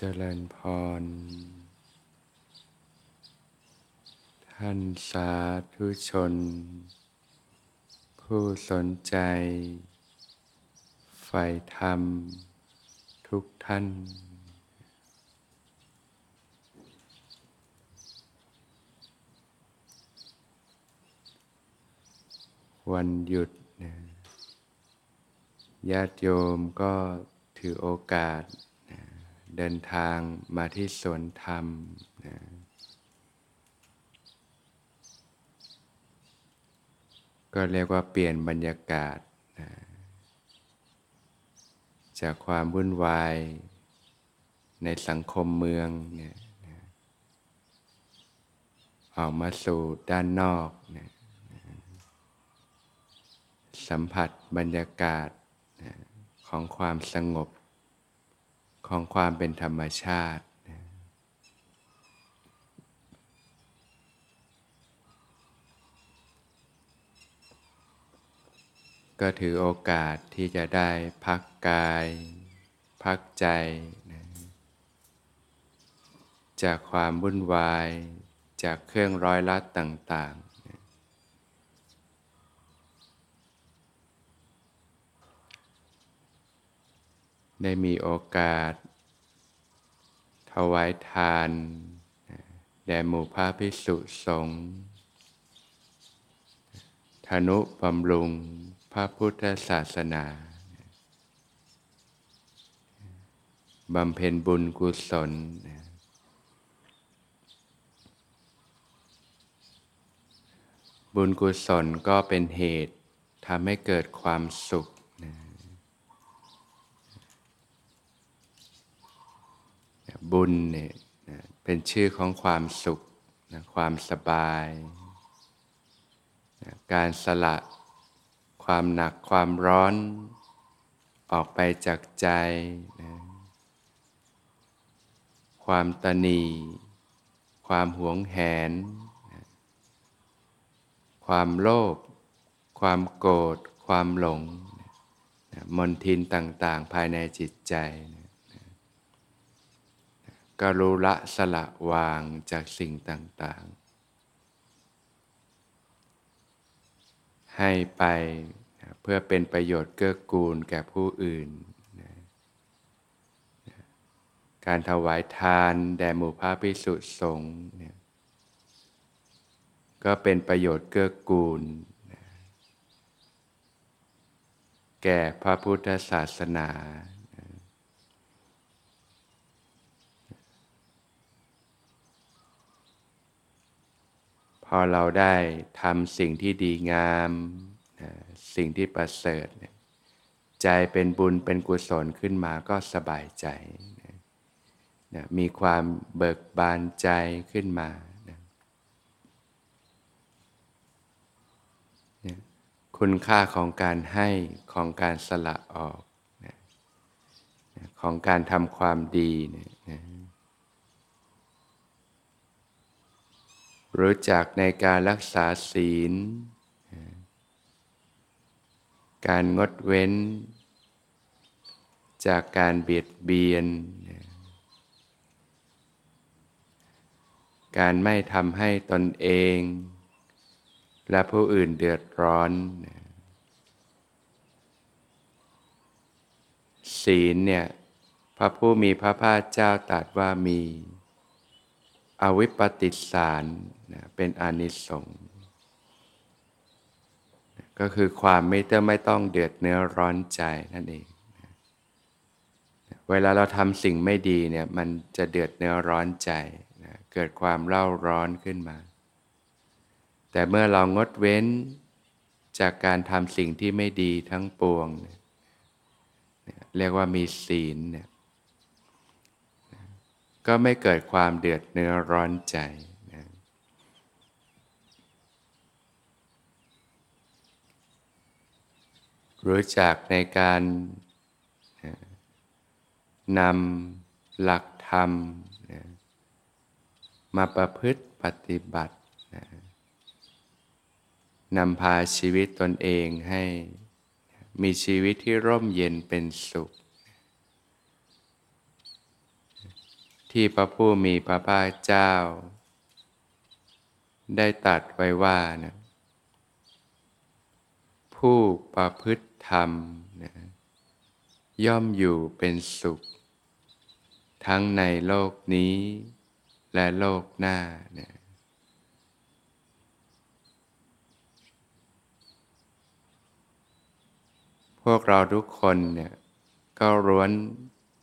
เจริญพร ท่านสาธุชน ผู้สนใจใฝ่ธรรม ทุกท่าน วันหยุดญาติโยมก็ถือโอกาส เดินทางมาที่สวนธรรมนะก็เรียกว่าเปลี่ยนบรรยากาศนะจากความวุ่นวายในสังคมเมืองเนี่ยออกมาสู่ด้านนอกนะสัมผัสบรรยากาศนะของความสงบ ของความเป็นธรรมชาติ ก็ถือโอกาสที่จะได้พักกาย พักใจนะจากความวุ่นวาย จากเครื่องร้อยลัดต่าง ได้มีโอกาส ถวายทานแด่หมู่พระภิกษุสงฆ์ธนุบำรุงพระพุทธศาสนาบำเพ็ญบุญกุศล บุญกุศลก็เป็นเหตุทำให้เกิดความสุขนะ บุญเนี่ยเป็นชื่อของความสุขนะความสบายนะการสละความหนักความร้อนออกไปจากใจนะความตนีความหวงแหนนะความโลภ ความโกรธ ความหลงนะมนทินต่างๆ ภายในจิตใจนะ กรู้ละสละวางจากสิ่งต่างๆ ให้ไปเพื่อเป็นประโยชน์เกื้อกูลแก่ผู้อื่น การถวายทานแด่หมู่พระภิกษุสงฆ์ก็เป็นประโยชน์เกื้อกูล แก่พระพุทธศาสนา พอเราได้ทำสิ่งที่ดีงามนะสิ่งที่ประเสริฐเนี่ยใจเป็นบุญเป็นกุศลขึ้นมาก็สบายใจนะนะมีความเบิกบานใจขึ้นมานะนะคุณค่าของการให้ของการสละออกนะนะของการทำความดีเนี่ย รู้จักในการรักษาศีล การงดเว้น จากการเบียดเบียน การไม่ทำให้ตนเอง และผู้อื่นเดือดร้อน ศีลเนี่ยพระผู้มีพระภาคเจ้าตรัสว่ามี อวิปปิสารนะเป็นอนิสงส์ก็คือความไม่ต้องไม่ต้องเดือดเนื้อร้อนใจนั่นเองนะเวลาเราทำสิ่งไม่ดีเนี่ยมันจะเดือดเนื้อร้อนใจนะเกิดความเล่าร้อนขึ้นมา แต่เมื่อเรางดเว้นจากการทำสิ่งที่ไม่ดีทั้งปวงเเรียกว่ามีศีลเนี่ย ก็ไม่เกิดความเดือดเนื้อร้อนใจนะรู้จักในการนำหลักธรรมนะมาประพฤติปฏิบัตินะนำพาชีวิตตนเองให้มีชีวิตที่ร่มเย็นเป็นสุข ที่พระผู้มีพระภาคเจ้า ได้ตรัสไว้ว่านะผู้ประพฤติธรรมนะย่อมอยู่เป็นสุข ทั้งในโลกนี้และโลกหน้านะพวกเราทุกคนเนี่ยก็ร้วน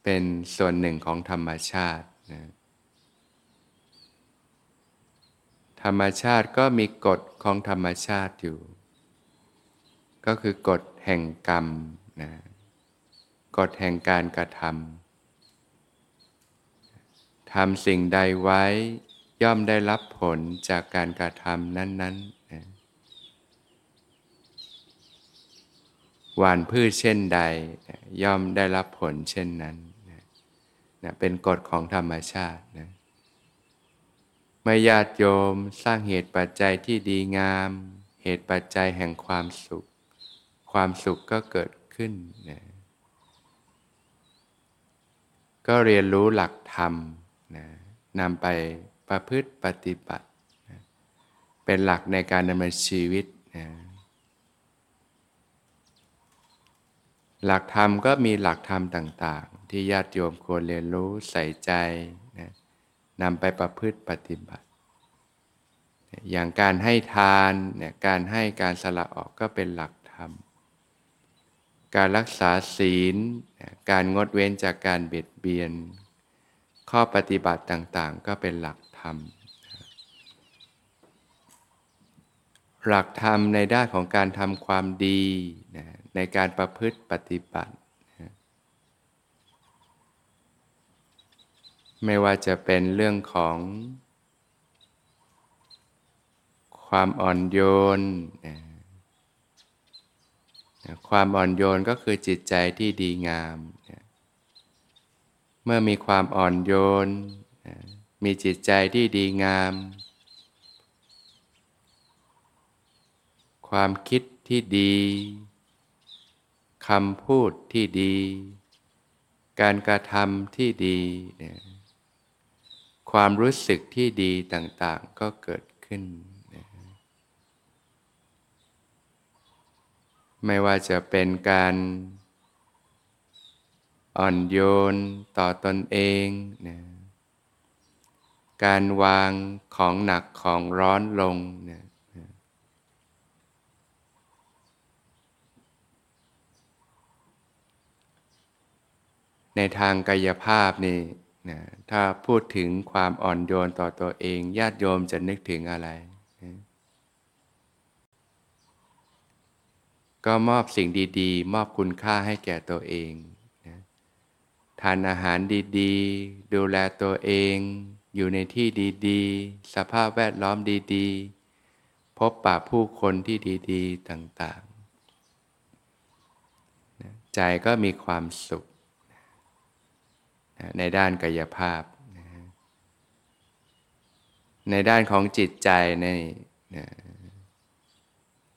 เป็นส่วนหนึ่งของธรรมชาติ นะธรรมชาติก็มีกฎของธรรมชาติอยู่ ก็คือกฎแห่งกรรมนะกฎแห่งการกระทำทำสิ่งใดไว้ย่อมได้รับผลจากการกระทำนั้นๆนะหวานพืชเช่นใด ย่อมได้รับผลเช่นนั้น นะเป็นกฎของธรรมชาตินะเมื่อญาติโยมสร้างเหตุปัจจัยที่ดีงาม เหตุปัจจัยแห่งความสุข ความสุขก็เกิดขึ้นนะก็เรียนรู้หลักธรรมนะนำไปประพฤติปฏิบัตินะเป็นหลักในการดำเนินชีวิตนะ หลักธรรมก็มีหลักธรรมต่างๆ ที่ญาติโยมควรเรียนรู้ใส่ใจนะนำไปประพฤติปฏิบัติ อย่างการให้ทานเนี่ยการให้การสละออกก็เป็นหลักธรรม การรักษาศีล การงดเว้นจากการเบียดเบียน ข้อปฏิบัติต่างๆ ก็เป็นหลักธรรม หลักธรรมในด้านของการทำความดีในการประพฤติปฏิบัติไม่ว่าจะเป็นเรื่องของ ความอ่อนโยนความอ่อนโยนก็คือจิตใจที่ดีงามเมื่อมีความอ่อนโยนมีจิตใจที่ดีงาม ความคิดที่ดีคำพูดที่ดี การกระทำที่ดีเนี่ยความรู้สึกที่ดีต่างๆก็เกิดขึ้นไม่ว่าจะเป็นการอ่อนโยนต่อตอนเองนะการวางของหนักของร้อนลงนะ ในทางกายภาพนี่นะถ้าพูดถึงความอ่อนโยนต่อตัวเองญาติโยมจะนึกถึงอะไรนะก็มอบสิ่งดีๆ มอบคุณค่าให้แก่ตัวเองนะทานอาหารดีๆ ดูแลตัวเอง อยู่ในที่ดีๆ สภาพแวดล้อมดีๆ พบปะผู้คนที่ดีๆ ต่างๆ ใจก็มีความสุข ในด้านกายภาพ ในด้านของจิตใจใน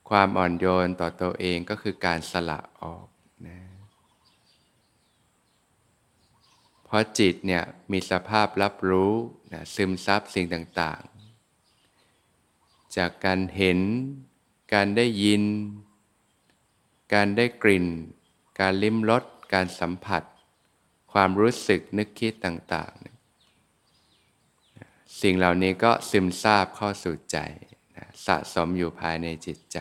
ความอ่อนโยนต่อตัวเองก็คือการสละออกนะเพราะจิตเนี่ยมีสภาพรับรู้นะซึมซับสิ่งต่างๆ จากการเห็น การได้ยิน การได้กลิ่น การลิ้มรส การสัมผัส ความรู้สึกนึกคิดต่างๆ สิ่งเหล่านี้ก็ซึมซาบเข้าสู่ใจสะสมอยู่ภายในจิตใจ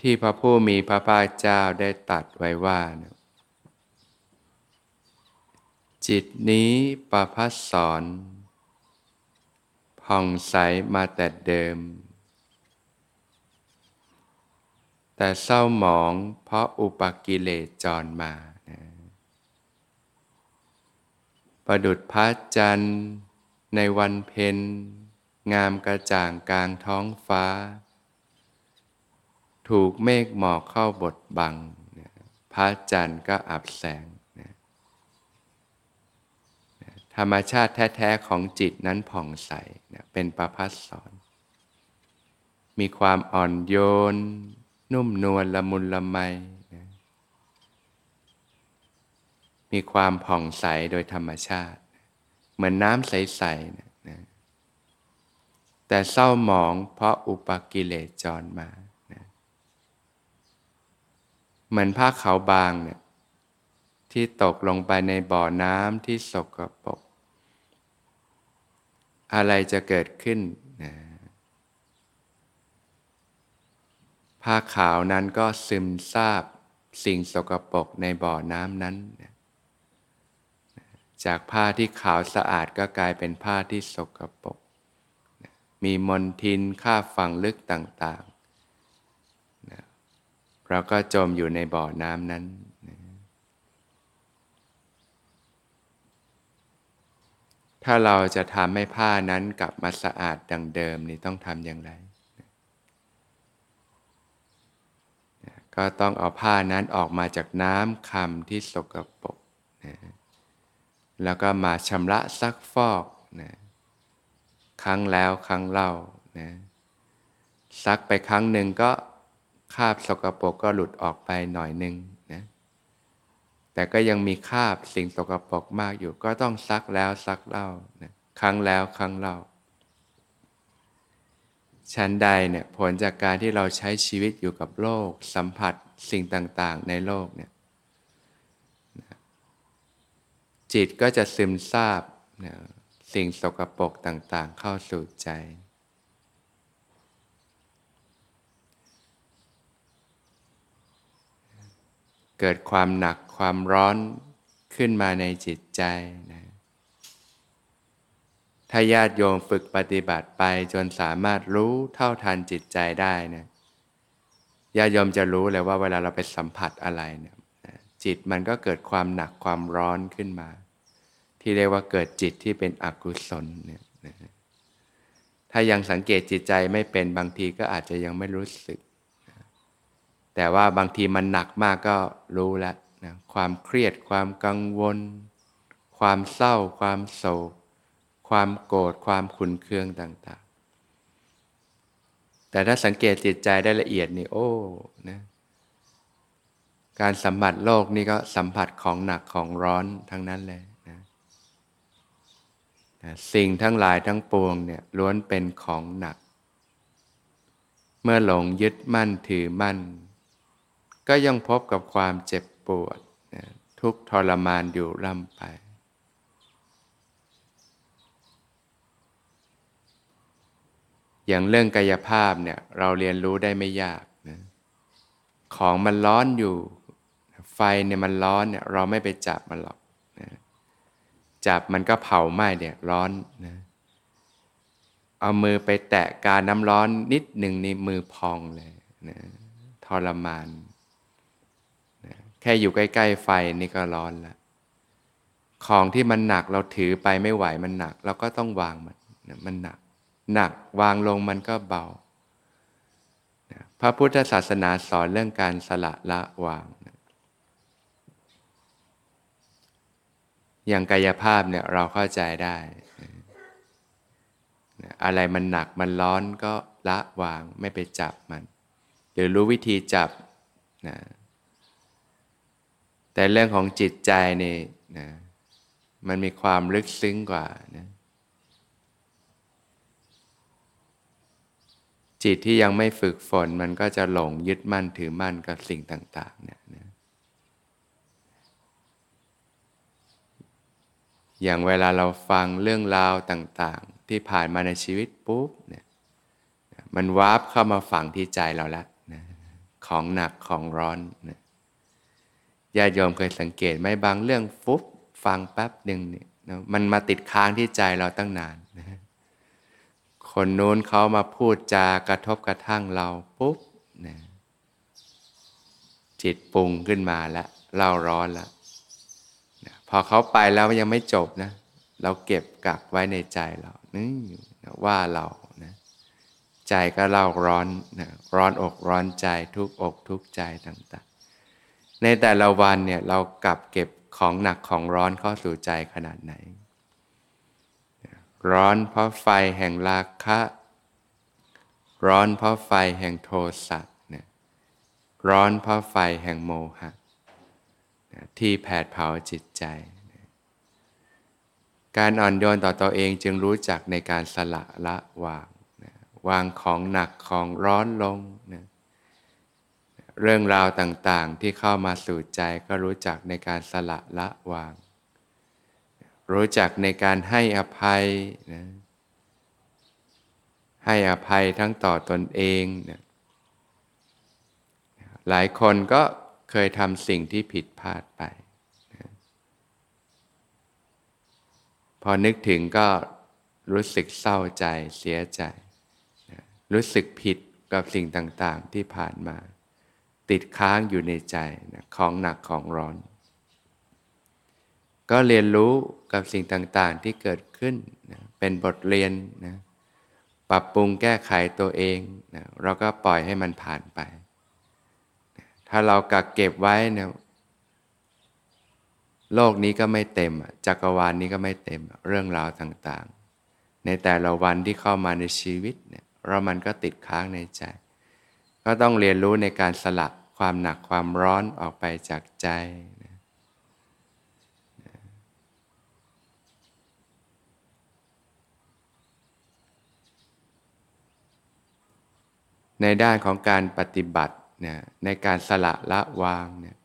ที่พระผู้มีพระภาคเจ้าได้ตัดไว้ว่า จิตนี้ประพัสสอนผ่องใสมาแต่เดิม แต่เศร้าหมองเพราะอุปกิเลสจรมานะประดุดพระจันทร์ในวันเพ็ญงามกระจ่างกลางท้องฟ้า ถูกเมฆหมอกเข้าบดบังนะพระจันทร์ก็อับแสงนะธรรมชาติแท้ๆของจิตนั้นผ่องใสนะเป็นประพัสสอน มีความอ่อนโยน นุ่มนวลละมุนละไมนะมีความผ่องใสโดยธรรมชาติ เหมือนน้ำใสๆนะนะแต่เศร้าหมองเพราะอุปกิเลสจรมานะเหมือนผ้าขาวบางเนี่ยที่ตกลงไปในบ่อน้ำที่สกปรกอะไรจะเกิดขึ้นนะ ผ้าขาวนั้นก็ซึมซาบสิ่งสกปรกในบ่อน้ำนั้น จากผ้าที่ขาวสะอาดก็กลายเป็นผ้าที่สกปรก มีมลทินค่าฝังลึกต่างๆ เราก็จมอยู่ในบ่อน้ำนั้น ถ้าเราจะทำให้ผ้านั้นกลับมาสะอาดดังเดิมนี่ต้องทำอย่างไรนะ ก็ต้องเอาผ้านั้นออกมาจากน้ำคำที่สกปรกนะแล้วก็มาชำระซักฟอกนะครั้งแล้วครั้งเล่านะซักไปครั้งหนึ่งก็คราบสกปรกก็หลุดออกไปหน่อยหนึ่งนะแต่ก็ยังมีคราบสิ่งสกปรกมากอยู่ ก็ต้องซักแล้วซักเล่านะครั้งแล้วครั้งเล่า ชั้นใดเนี่ยผลจากการที่เราใช้ชีวิตอยู่กับโลก สัมผัสสิ่งต่างๆ ในโลกเนี่ยจิตก็จะซึมซาบนะสิ่งสกปรกต่างๆ เข้าสู่ใจ เกิดความหนักความร้อนขึ้นมาในจิตใจนะ ถ้าญาติโยมฝึกปฏิบัติไปจนสามารถรู้เท่าทันจิตใจได้นะญาติโยมจะรู้เลยว่าเวลาเราไปสัมผัสอะไรเนี่ยจิตมันก็เกิดความหนักความร้อนขึ้นมา ที่เรียกว่าเกิดจิตที่เป็นอกุศลเนี่ยถ้ายังสังเกตจิตใจไม่เป็นบางทีก็อาจจะยังไม่รู้สึก แต่ว่าบางทีมันหนักมากก็รู้แล้วนะความเครียดความกังวล ความเศร้า ความโศก ความโกรธความขุนเคืองต่าง ๆ แต่ถ้าสังเกตจิตใจได้ละเอียดนี่โอ้นะการสัมผัสโลกนี่ก็สัมผัสของหนักของร้อนทั้งนั้นเลยนะสิ่งทั้งหลายทั้งปวงเนี่ยล้วนเป็นของหนัก เมื่อหลงยึดมั่นถือมั่น ก็ยังพบกับความเจ็บปวดทุกทรมานอยู่ร่ำไป อย่างเรื่องกายภาพเนี่ยเราเรียนรู้ได้ไม่ยากนะของมันร้อนอยู่ ไฟเนี่ยมันร้อนเนี่ยเราไม่ไปจับมันหรอกนะจับมันก็เผาไหม้เนี่ยร้อนนะเอามือไปแตะการน้ำร้อนนิดหนึ่งนี่มือพองเลยนะทรมานนะแค่อยู่ใกล้ๆไฟนี่ก็ร้อนล้วของที่มันหนักเราถือไปไม่ไหวมันหนัก เราก็ต้องวางมันนะมันหนัก หนักวางลงมันก็เบา พระพุทธศาสนาสอนเรื่องการสละละวาง อย่างกายภาพเนี่ยเราเข้าใจได้ อะไรมันหนักมันร้อนก็ละวางไม่ไปจับมัน หรือรู้วิธีจับนะแต่เรื่องของจิตใจนี่นะมันมีความลึกซึ้งกว่านะ จิตที่ยังไม่ฝึกฝนมันก็จะหลงยึดมั่นถือมั่นกับสิ่งต่าง ๆ เนี่ยนะอย่างเวลาเราฟังเรื่องราวต่างๆ ที่ผ่านมาในชีวิตปุ๊บเนี่ยมันวาร์ปเข้ามาฝังที่ใจเราแล้วนะของหนักของร้อนนะญาติโยมเคยสังเกตไหมบางเรื่องฟุบฟังแป๊บหนึ่งเนี่ยนะมันมาติดค้างที่ใจเราตั้งนาน คนนู้นเขามาพูดจากระทบกระทั่งเราปุ๊บนะจิตปรุงขึ้นมาแล้วเล่าร้อนแล้วพอเขาไปแล้วยังไม่จบนะ เราเก็บกักไว้ในใจเรานี่ว่าเรานะใจก็เล่าร้อนนะร้อนอกร้อนใจทุกอกทุกใจต่างๆ ในแต่ละวันเนี่ยเรากลับเก็บของหนักของร้อนเข้าสู่ใจขนาดไหน ร้อนเพราะไฟแห่งราคะ ร้อนเพราะไฟแห่งโทสะนี่ยร้อนเพราะไฟแห่งโมหะที่แผดเผาจิตใจการอ่อนโยนต่อตัวเองจึงรู้จักในการสละละวางวางของหนักของร้อนลงนะเรื่องราวต่างๆที่เข้ามาสู่ใจก็รู้จักในการสละละวาง รู้จักในการให้อภัยนะให้อภัยทั้งต่อตนเองนะหลายคนก็เคยทำสิ่งที่ผิดพลาดไปนะพอนึกถึงก็รู้สึกเศร้าใจเสียใจนะรู้สึกผิดกับสิ่งต่าง ๆ ที่ผ่านมา ติดค้างอยู่ในใจนะของหนักของร้อน ก็เรียนรู้กับสิ่งต่างๆที่เกิดขึ้นนะเป็นบทเรียนนะปรับปรุงแก้ไขตัวเองนะเราก็ปล่อยให้มันผ่านไป ถ้าเรากักเก็บไว้เนี่ยโลกนี้ก็ไม่เต็ม จักรวาลนี้ก็ไม่เต็มเรื่องราวต่างๆ ในแต่ละวันที่เข้ามาในชีวิตเนี่ยเรามันก็ติดค้างในใจ ก็ต้องเรียนรู้ในการสลัดความหนักความร้อนออกไปจากใจ ในด้านของการปฏิบัติเนี่ยในการสละละวางเนี่ย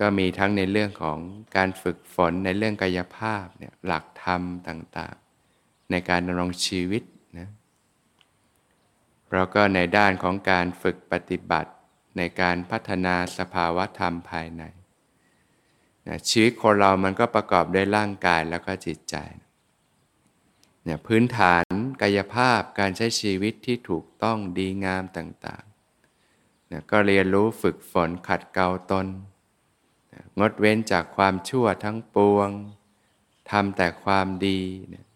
ก็มีทั้งในเรื่องของการฝึกฝนในเรื่องกายภาพเนี่ยหลักธรรมต่างๆ ในการดำรงชีวิตนะเราก็ในด้านของการฝึกปฏิบัติในการพัฒนาสภาวะธรรมภายในนะชีวิตคนเรามันก็ประกอบด้วยร่างกายแล้วก็จิตใจเนี่ยพื้นฐาน กายภาพการใช้ชีวิตที่ถูกต้องดีงามต่างๆนี่ยก็เรียนรู้ฝึกฝนขัดเกลาตนงดเว้นจากความชั่วทั้งปวงทำแต่ความดีนี่ย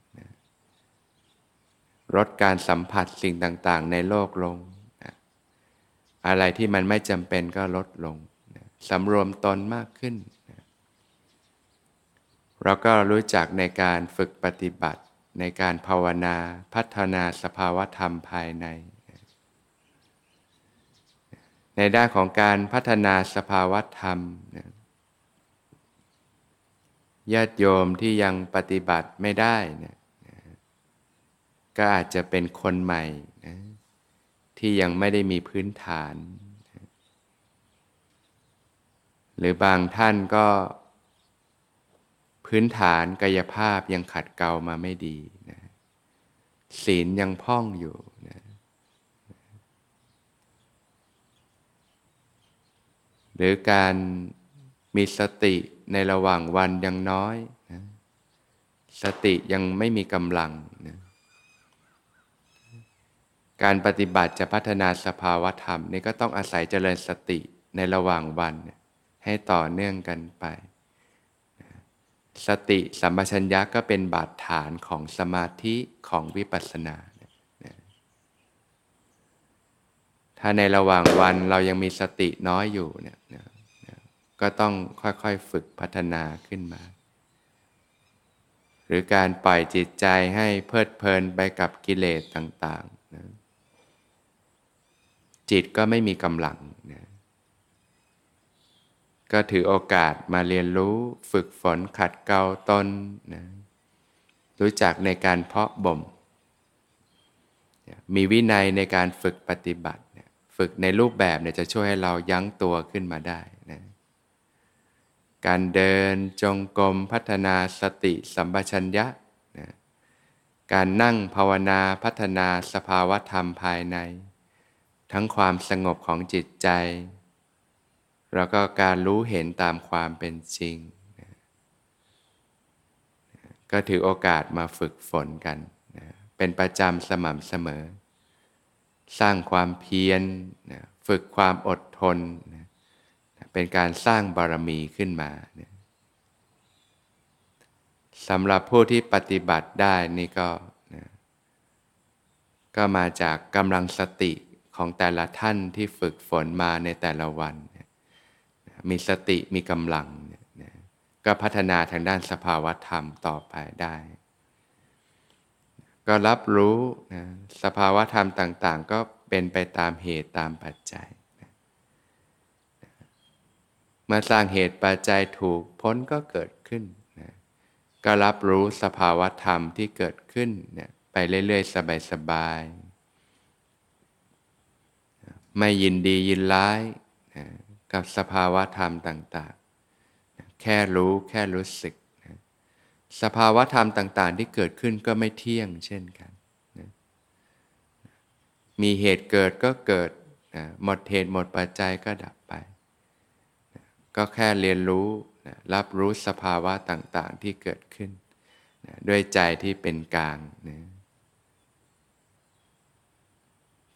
ลดการสัมผัสสิ่งต่างๆ ในโลกลงอะไรที่มันไม่จำเป็นก็ลดลงสำรวมตนมากขึ้นเราก็รู้จักในการฝึกปฏิบัติ ในการภาวนาพัฒนาสภาวธรรมภายใน ในด้านของการพัฒนาสภาวธรรมญาติโยมที่ยังปฏิบัติไม่ได้นี่ยก็อาจจะเป็นคนใหม่นะที่ยังไม่ได้มีพื้นฐาน หรือบางท่านก็ พื้นฐานกายภาพยังขัดเกลามาไม่ดีนะศีลยังพ่องอยู่นะหรือการมีสติในระหว่างวันยังน้อยนะสติยังไม่มีกำลังนะการปฏิบัติจะพัฒนาสภาวธรรมนี่ก็ต้องอาศัยเจริญสติในระหว่างวัน ให้ต่อเนื่องกันไป สติสัมปชัญญะก็เป็นบาดฐานของสมาธิของวิปัสสนาถ้าในระหว่างวันเรายังมีสติน้อยอยู่เนี่ยก็ต้องค่อยๆฝึกพัฒนาขึ้นมา หรือการปล่อยจิตใจให้เพลิดเพลินไปกับกิเลสต่างๆนะจิตก็ไม่มีกำลัง ก็ถือโอกาสมาเรียนรู้ฝึกฝนขัดเกลาตนนะรู้จักในการเพาะบ่ม มีวินัยในการฝึกปฏิบัติ ฝึกในรูปแบบเนี่ยจะช่วยให้เรายั้งตัวขึ้นมาได้นะการเดินจงกรมพัฒนาสติสัมปชัญญะนะการนั่งภาวนาพัฒนาสภาวธรรมภายใน ทั้งความสงบของจิตใจ แล้วก็การรู้เห็นตามความเป็นจริง ก็ถือโอกาสมาฝึกฝนกัน เป็นประจำสม่ำเสมอ สร้างความเพียรฝึกความอดทน เป็นการสร้างบารมีขึ้นมาสำหรับผู้ที่ปฏิบัติได้นี่ก็ก็มาจากกำลังสติของแต่ละท่านที่ฝึกฝนมาในแต่ละวัน มีสติมีกำลังนะก็พัฒนาทางด้านสภาวธรรมต่อไปได้ ก็รับรู้นะสภาวธรรมต่าง ๆ ก็เป็นไปตามเหตุตามปัจจัยนะเมื่อสร้างเหตุปัจจัยถูกพ้นก็เกิดขึ้นนะก็รับรู้สภาวะธรรมที่เกิดขึ้นนี่ยไปเรื่อย ๆ สบายๆไม่ยินดียินร้ายนะ กับสภาวะธรรมต่างๆ แค่รู้แค่รู้สึกนะสภาวะธรรมต่างๆ ที่เกิดขึ้นก็ไม่เที่ยงเช่นกันนะมีเหตุเกิดก็เกิดนะหมดเหตุหมดปัจจัยก็ดับไปนะก็แค่เรียนรู้นะรับรู้สภาวะต่างๆที่เกิดขึ้นนะด้วยใจที่เป็นกลางนะ